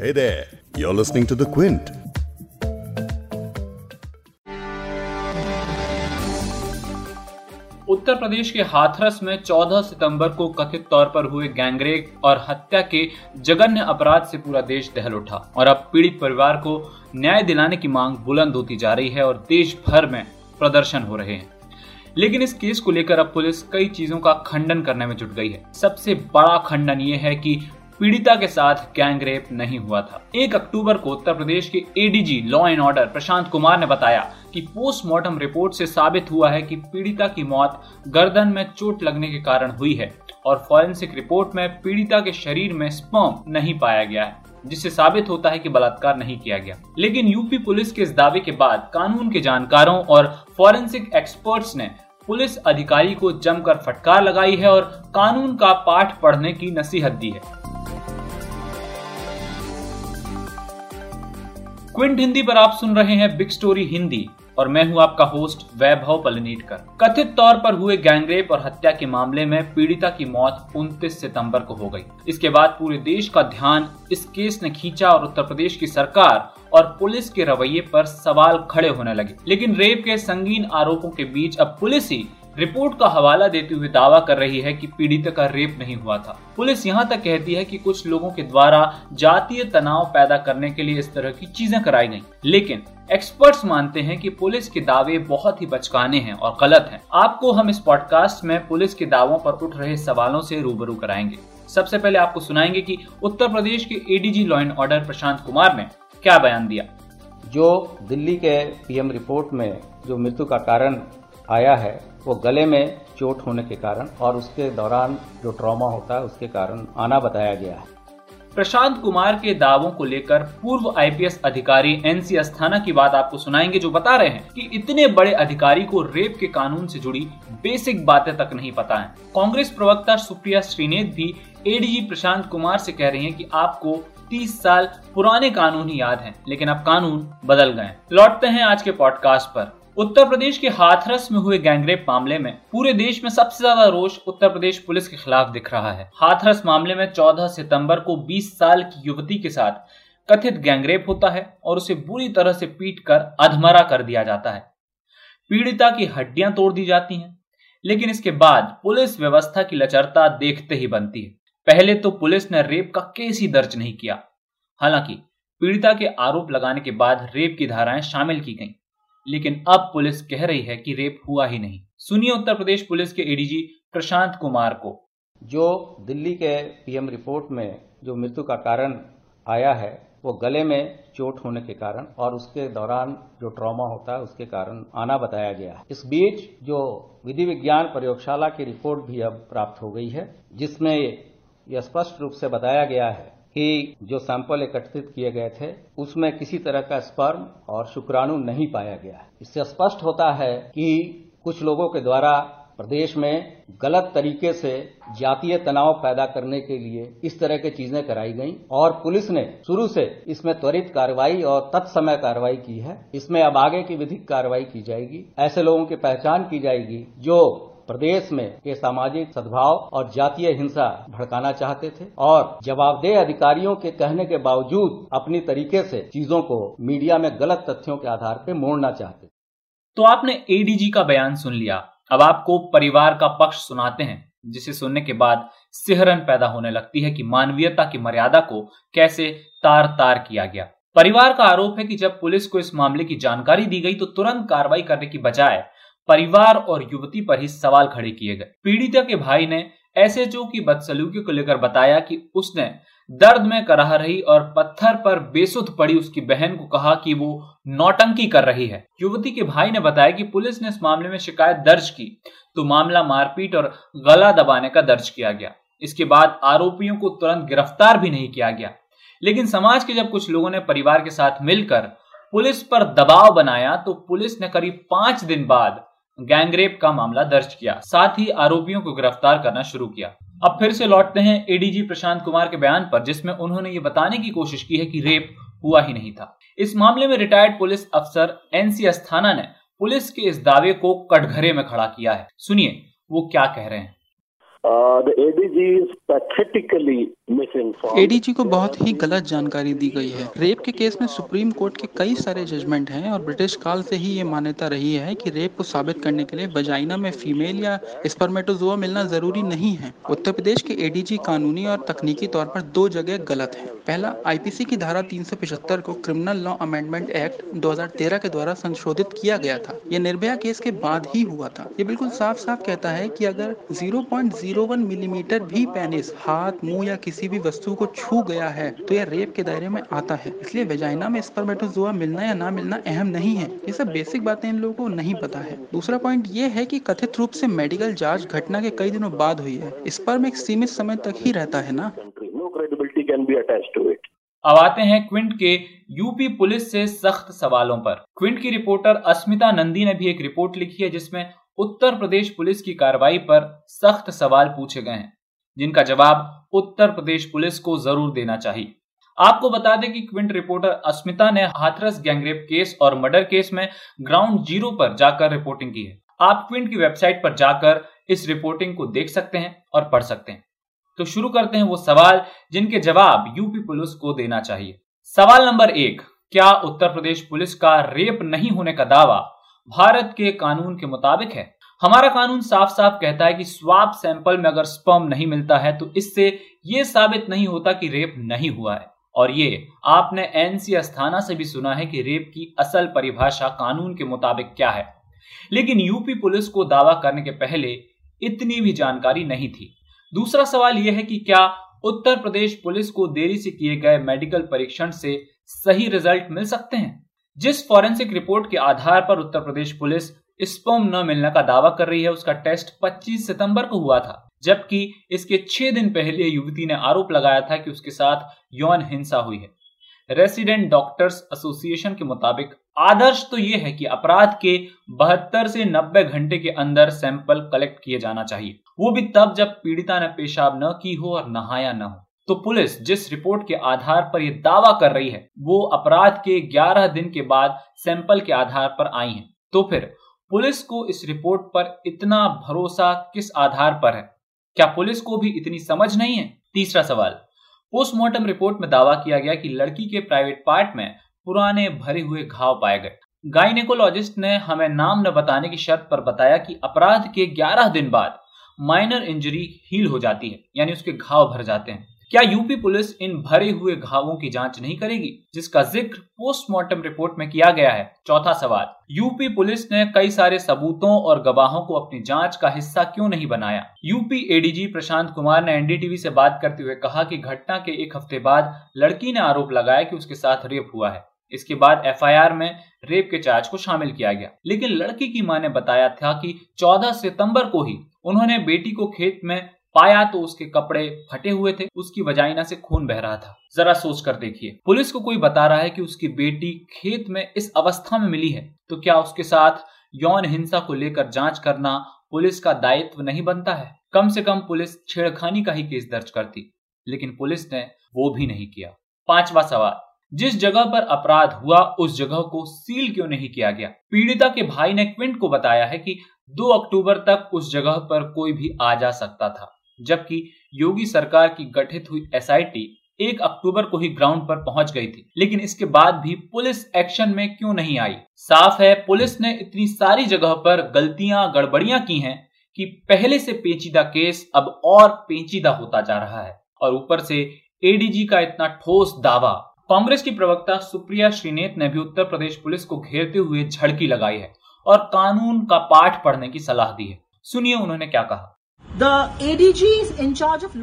Hey there, you're listening to The Quint. उत्तर प्रदेश के हाथरस में 14 सितंबर को कथित तौर पर हुए गैंगरेप और हत्या के जघन्य अपराध से पूरा देश दहल उठा और अब पीड़ित परिवार को न्याय दिलाने की मांग बुलंद होती जा रही है और देश भर में प्रदर्शन हो रहे हैं लेकिन इस केस को लेकर अब पुलिस कई चीज़ों का खंडन करने में जुट गई है सबसे बड़ा खंडन ये है कि पीड़िता के साथ गैंग रेप नहीं हुआ था। एक अक्टूबर को उत्तर प्रदेश के ADG law and order Prashant Kumar ने बताया कि पोस्टमार्टम रिपोर्ट से साबित हुआ है कि पीड़िता की मौत गर्दन में चोट लगने के कारण हुई है और फॉरेंसिक रिपोर्ट में पीड़िता के शरीर में स्पर्म नहीं पाया गया है, जिससे साबित होता है कि बलात्कार नहीं किया गया। लेकिन यूपी पुलिस के इस दावे के बाद कानून के जानकारों और फॉरेंसिक एक्सपर्ट्स ने पुलिस अधिकारी को जमकर फटकार लगाई है और कानून का पाठ पढ़ने की नसीहत दी है। क्विंट हिंदी पर आप सुन रहे हैं बिग स्टोरी हिंदी और मैं हूँ आपका होस्ट वैभव पलनीटकर। कथित तौर पर हुए गैंगरेप और हत्या के मामले में पीड़िता की मौत 29 सितंबर को हो गई। इसके बाद पूरे देश का ध्यान इस केस ने खींचा और उत्तर प्रदेश की सरकार और पुलिस के रवैये पर सवाल खड़े होने लगे। लेकिन रेप के संगीन आरोपों के बीच अब पुलिस ही रिपोर्ट का हवाला देते हुए दावा कर रही है कि पीड़ित का रेप नहीं हुआ था। पुलिस यहाँ तक कहती है कि कुछ लोगों के द्वारा जातीय तनाव पैदा करने के लिए इस तरह की चीज़ें कराई गई। लेकिन एक्सपर्ट्स मानते हैं कि पुलिस के दावे बहुत ही बचकाने हैं और गलत हैं। आपको हम इस पॉडकास्ट में पुलिस के दावों पर उठ रहे सवालों से रूबरू कराएँगे। सबसे पहले आपको सुनाएँगे कि उत्तर प्रदेश के ADG law and order Prashant Kumar ने क्या बयान दिया। जो दिल्ली के पीएम रिपोर्ट में जो मृत्यु का कारण आया है वो गले में चोट होने के कारण और उसके दौरान जो ट्रॉमा होता है उसके कारण आना बताया गया है। प्रशांत कुमार के दावों को लेकर पूर्व आईपीएस अधिकारी एनसी अस्थाना की बात आपको सुनाएँगे जो बता रहे हैं कि इतने बड़े अधिकारी को रेप के कानून से जुड़ी बेसिक बातें तक नहीं पता हैं। कांग्रेस प्रवक्ता सुप्रिया श्रीनेत भी एडीजी प्रशांत कुमार से कह रही हैं कि आपको 30 साल पुराने कानून ही याद हैं, लेकिन अब कानून बदल गए लौटते हैं आज के पॉडकास्ट पर। उत्तर प्रदेश के हाथरस में हुए गैंगरेप मामले में पूरे देश में सबसे ज़्यादा रोष उत्तर प्रदेश पुलिस के खिलाफ दिख रहा है। हाथरस मामले में 14 सितंबर को 20 साल की युवती के साथ कथित गैंगरेप होता है और उसे बुरी तरह से पीट कर अधमरा कर दिया जाता है। पीड़िता की हड्डियाँ तोड़ दी जाती हैं, लेकिन इसके बाद पुलिस व्यवस्था की लचरता देखते ही बनती है। पहले तो पुलिस ने रेप का केस ही दर्ज नहीं किया। हालाँकि पीड़िता के आरोप लगाने के बाद रेप की धाराएँ शामिल की गईं। लेकिन अब पुलिस कह रही है कि रेप हुआ ही नहीं। सुनिए उत्तर प्रदेश पुलिस के एडीजी प्रशांत कुमार को। जो दिल्ली के पीएम रिपोर्ट में जो मृत्यु का कारण आया है, वो गले में चोट होने के कारण और उसके दौरान जो ट्रॉमा होता है, उसके कारण आना बताया गया है। इस बीच जो विधि विज्ञान प्रयोगशाला की रिपोर्ट भी अब प्राप्त हो गई है, जिसमें यह स्पष्ट रूप से बताया गया है कि जो सैंपल एकत्रित किए गए थे, उसमें किसी तरह का स्पर्म और शुक्राणु नहीं पाया गया। है इससे स्पष्ट होता है कि कुछ लोगों के द्वारा प्रदेश में गलत तरीके से जातीय तनाव पैदा करने के लिए इस तरह की चीज़ें कराई गई और पुलिस ने शुरू से इसमें त्वरित कार्रवाई और तत्समय कार्रवाई की है। इसमें अब आगे की विधिक कार्रवाई की जाएगी। ऐसे लोगों की पहचान की जाएगी जो प्रदेश में ये सामाजिक सद्भाव और जातीय हिंसा भड़काना चाहते थे और जवाबदेह अधिकारियों के कहने के बावजूद अपनी तरीके से चीज़ों को मीडिया में गलत तथ्यों के आधार पर मोड़ना चाहते तो आपने एडीजी का बयान सुन लिया। अब आपको परिवार का पक्ष सुनाते हैं, जिसे सुनने के बाद सिहरन पैदा होने लगती है कि मानवीयता की मर्यादा को कैसे तार तार किया गया। परिवार का आरोप है कि जब पुलिस को इस मामले की जानकारी दी गई तो तुरंत कार्रवाई करने की बजाय परिवार और युवती पर ही सवाल खड़े किए गए। पीड़िता के भाई ने एसएचओ की बदसलूकी को लेकर बताया कि उसने दर्द में कराह रही और पत्थर पर बेसुध पड़ी उसकी बहन को कहा कि वो नौटंकी कर रही है। युवती के भाई ने बताया कि पुलिस ने इस मामले में शिकायत दर्ज की तो मामला मारपीट और गला दबाने का दर्ज किया गया। इसके बाद आरोपियों को तुरंत गिरफ़्तार भी नहीं किया गया। लेकिन समाज के जब कुछ लोगों ने परिवार के साथ मिलकर पुलिस पर दबाव बनाया तो पुलिस ने करीब पाँच दिन बाद गैंगरेप का मामला दर्ज किया। साथ ही आरोपियों को गिरफ़्तार करना शुरू किया। अब फिर से लौटते हैं एडीजी प्रशांत कुमार के बयान पर, जिसमें उन्होंने ये बताने की कोशिश की है कि रेप हुआ ही नहीं था। इस मामले में रिटायर्ड पुलिस अफसर एनसी अस्थाना ने पुलिस के इस दावे को कटघरे में खड़ा किया है। सुनिए, वो क्या कह रहे हैं। एडीजी को बहुत ही गलत जानकारी दी गई है। रेप के केस में सुप्रीम कोर्ट के कई सारे जजमेंट हैं और ब्रिटिश काल से ही ये मान्यता रही है कि रेप को साबित करने के लिए बजाइना में फीमेल या स्पर्मेटोजोआ मिलना ज़रूरी नहीं है। उत्तर प्रदेश के एडीजी कानूनी और तकनीकी तौर पर दो जगह गलत है। पहला आईपीसी की धारा 375 को क्रिमिनल लॉ अमेंडमेंट एक्ट 2013 के द्वारा संशोधित किया गया था। ये निर्भया केस के बाद ही हुआ था। ये बिल्कुल साफ़ साफ़ कहता है कि अगर 0.01 मिलीमीटर भी पेनिस हाथ मुँह या किसी भी वस्तु को छू गया है तो यह रेप के दायरे में आता है। इसलिए वेजाइना में स्पर्मेटोजोआ मिलना या ना मिलना अहम नहीं है। ये सब बेसिक बातें इन लोगों को नहीं पता है। दूसरा पॉइंट ये है कि कथित रूप से मेडिकल जाँच घटना के कई दिनों बाद हुई है। स्पर्म एक सीमित समय तक ही रहता है ना? अब आते हैं क्विंट के यूपी पुलिस से सख्त सवालों पर। क्विंट की रिपोर्टर अस्मिता नंदी ने भी एक रिपोर्ट लिखी है जिसमें उत्तर प्रदेश पुलिस की कार्रवाई पर सख्त सवाल पूछे गए हैं, जिनका जवाब उत्तर प्रदेश पुलिस को ज़रूर देना चाहिए। आपको बता दें कि क्विंट रिपोर्टर अस्मिता ने हाथरस गैंगरेप केस और मर्डर केस में ग्राउंड ज़ीरो पर जाकर रिपोर्टिंग की है। आप क्विंट की वेबसाइट पर जाकर इस रिपोर्टिंग को देख सकते हैं और पढ़ सकते हैं। तो शुरू करते हैं वो सवाल जिनके जवाब यूपी पुलिस को देना चाहिए। सवाल नंबर एक, क्या उत्तर प्रदेश पुलिस का रेप नहीं होने का दावा भारत के कानून के मुताबिक है। हमारा कानून साफ़ साफ़ कहता है कि स्वाब सैंपल में अगर स्पर्म नहीं मिलता है तो इससे यह साबित नहीं होता कि रेप नहीं हुआ है। और ये आपने एनसी अस्थाना से भी सुना है कि रेप की असल परिभाषा कानून के मुताबिक क्या है। लेकिन यूपी पुलिस को दावा करने के पहले इतनी भी जानकारी नहीं थी। दूसरा सवाल यह है कि क्या उत्तर प्रदेश पुलिस को देरी से किए गए मेडिकल परीक्षण से सही रिज़ल्ट मिल सकते हैं? जिस फॉरेंसिक रिपोर्ट के आधार पर उत्तर प्रदेश पुलिस स्पर्म न मिलने का दावा कर रही है, उसका टेस्ट 25 सितंबर को हुआ था, जबकि इसके छह दिन पहले युवती ने आरोप लगाया था कि उसके साथ यौन हिंसा हुई है। रेसिडेंट डॉक्टर्स एसोसिएशन के मुताबिक आदर्श तो यह है कि अपराध के बहत्तर से नब्बे घंटे के अंदर सैंपल कलेक्ट किए जाना चाहिए। वो भी तब जब पीड़िता ने पेशाब न की हो और नहाया न हो। तो पुलिस जिस रिपोर्ट के आधार पर यह दावा कर रही है, वो अपराध के 11 दिन के बाद सैंपल के आधार पर आई है। तो फिर पुलिस को इस रिपोर्ट पर इतना भरोसा किस आधार पर है? क्या पुलिस को भी इतनी समझ नहीं है? तीसरा सवाल, पोस्टमार्टम रिपोर्ट में दावा किया गया कि लड़की के प्राइवेट पार्ट में पुराने भरे हुए घाव पाए गए। गाइनेकोलॉजिस्ट ने हमें नाम न बताने की शर्त पर बताया कि अपराध के 11 दिन बाद माइनर इंजरी हील हो जाती है, यानी उसके घाव भर जाते हैं। क्या यूपी पुलिस इन भरे हुए घावों की जाँच नहीं करेगी, जिसका ज़िक्र पोस्टमार्टम रिपोर्ट में किया गया है? चौथा सवाल, यूपी पुलिस ने कई सारे सबूतों और गवाहों को अपनी जाँच का हिस्सा क्यों नहीं बनाया? यूपी एडीजी प्रशांत कुमार ने एनडीटीवी से बात करते हुए कहा कि घटना के एक हफ़्ते बाद लड़की ने आरोप लगाया कि उसके साथ रेप हुआ है। इसके बाद एफआईआर में रेप के चार्ज को शामिल किया गया। लेकिन लड़की की माँ ने बताया था कि 14 सितंबर को ही उन्होंने बेटी को खेत में पाया तो उसके कपड़े फटे हुए थे, उसकी वजाइना से खून बह रहा था। जरा सोच कर देखिए। पुलिस को कोई बता रहा है कि उसकी बेटी खेत में इस अवस्था में मिली है? तो क्या उसके साथ यौन हिंसा को लेकर जाँच करना पुलिस का दायित्व नहीं बनता है? कम से कम पुलिस छेड़खानी का ही केस दर्ज करती, लेकिन पुलिस ने वो भी नहीं किया। पांचवा सवाल। जिस जगह पर अपराध हुआ, उस जगह को सील क्यों नहीं किया गया? पीड़िता के भाई ने क्विंट को बताया है कि 2 अक्टूबर तक उस जगह पर कोई भी आ जा सकता था। जबकि योगी सरकार की गठित हुई एसआईटी एक अक्टूबर को ही ग्राउंड पर पहुँच गई थी। लेकिन इसके बाद भी पुलिस एक्शन में क्यों नहीं आई? साफ़ है, पुलिस ने इतनी सारी जगह पर गलतियाँ, गड़बड़ियाँ की हैं कि पहले से पेचीदा केस अब और पेचीदा होता जा रहा है। और ऊपर से एडीजी का इतना ठोस दावा। कांग्रेस की प्रवक्ता सुप्रिया श्रीनेत ने भी उत्तर प्रदेश पुलिस को घेरते हुए झड़की लगाई है और कानून का पाठ पढ़ने की सलाह दी है। सुनिए उन्होंने क्या कहा।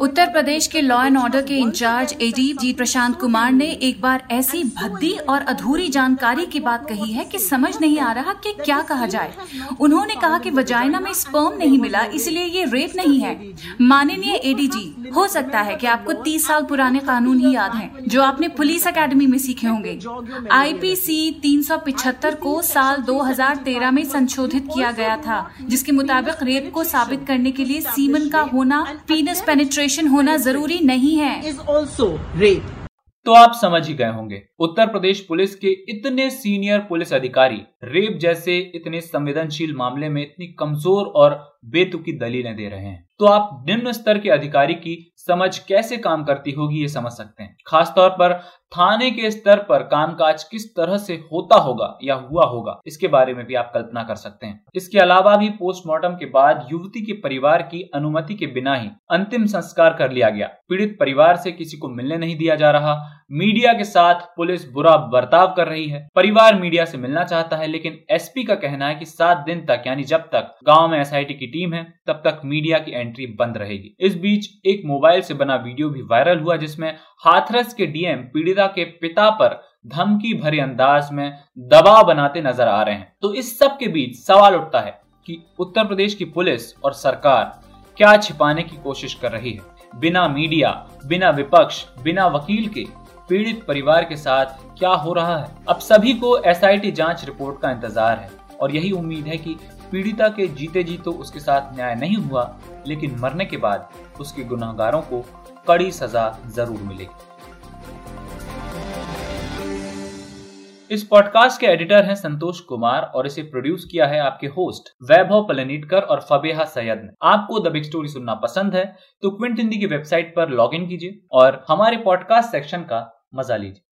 उत्तर प्रदेश के लॉ एंड ऑर्डर के इंचार्ज एडीजी प्रशांत कुमार ने एक बार ऐसी भद्दी और अधूरी जानकारी की बात कही है कि समझ नहीं आ रहा कि क्या कहा जाए उन्होंने कहा कि वजाइना में स्पर्म नहीं मिला इसलिए ये रेप नहीं है माननीय एडीजी हो सकता है कि आपको 30 साल पुराने कानून ही याद हैं जो आपने पुलिस अकेडमी में सीखे होंगे आईपीसी 375 को साल 2013 में संशोधित किया गया था जिसके मुताबिक रेप को साबित करने के लिए सीमन का होना पीनस पेनिट्रेशन होना ज़रूरी नहीं है। इज़ ऑल्सो रेप तो आप समझ ही गए होंगे। उत्तर प्रदेश पुलिस के इतने सीनियर पुलिस अधिकारी रेप जैसे इतने संवेदनशील मामले में इतनी कमज़ोर और बेतुकी दलीलें दे रहे हैं। तो आप निम्न स्तर के अधिकारी की समझ कैसे काम करती होगी ये समझ सकते हैं। खासतौर पर थाने के स्तर पर कामकाज किस तरह से होता होगा या हुआ होगा, इसके बारे में भी आप कल्पना कर सकते हैं। इसके अलावा भी पोस्टमार्टम के बाद युवती के परिवार की अनुमति के बिना ही अंतिम संस्कार कर लिया गया। पीड़ित परिवार से किसी को मिलने नहीं दिया जा रहा मीडिया के साथ पुलिस बुरा बर्ताव कर रही है। परिवार मीडिया से मिलना चाहता है, लेकिन एसपी का कहना है कि सात दिन तक, यानी जब तक गाँव में एसआईटी की टीम है, तब तक मीडिया की एंट्री बंद रहेगी। इस बीच एक मोबाइल से बना वीडियो भी वायरल हुआ, जिसमें हाथरस के डीएम पीड़िता के पिता पर धमकी भरे अंदाज में दबाव बनाते नज़र आ रहे हैं। तो इस सब के बीच सवाल उठता है कि उत्तर प्रदेश की पुलिस और सरकार क्या छिपाने की कोशिश कर रही है? बिना मीडिया, बिना विपक्ष, बिना वकील के पीड़ित परिवार के साथ क्या हो रहा है? अब सभी को एसआईटी जाँच रिपोर्ट का इंतज़ार है और यही उम्मीद है कि पीड़िता के जीते जी तो उसके साथ न्याय नहीं हुआ, लेकिन मरने के बाद उसके गुनाहगारों को कड़ी सजा ज़रूर मिलेगी। इस पॉडकास्ट के एडिटर हैं संतोष कुमार और इसे प्रोड्यूस किया है आपके होस्ट वैभव पलनीटकर और फबेहा सैयद ने। आपको द बिग स्टोरी सुनना पसंद है तो क्विंट हिंदी की वेबसाइट पर लॉग इन कीजिए और हमारे पॉडकास्ट सेक्शन का मज़ा लीजिए।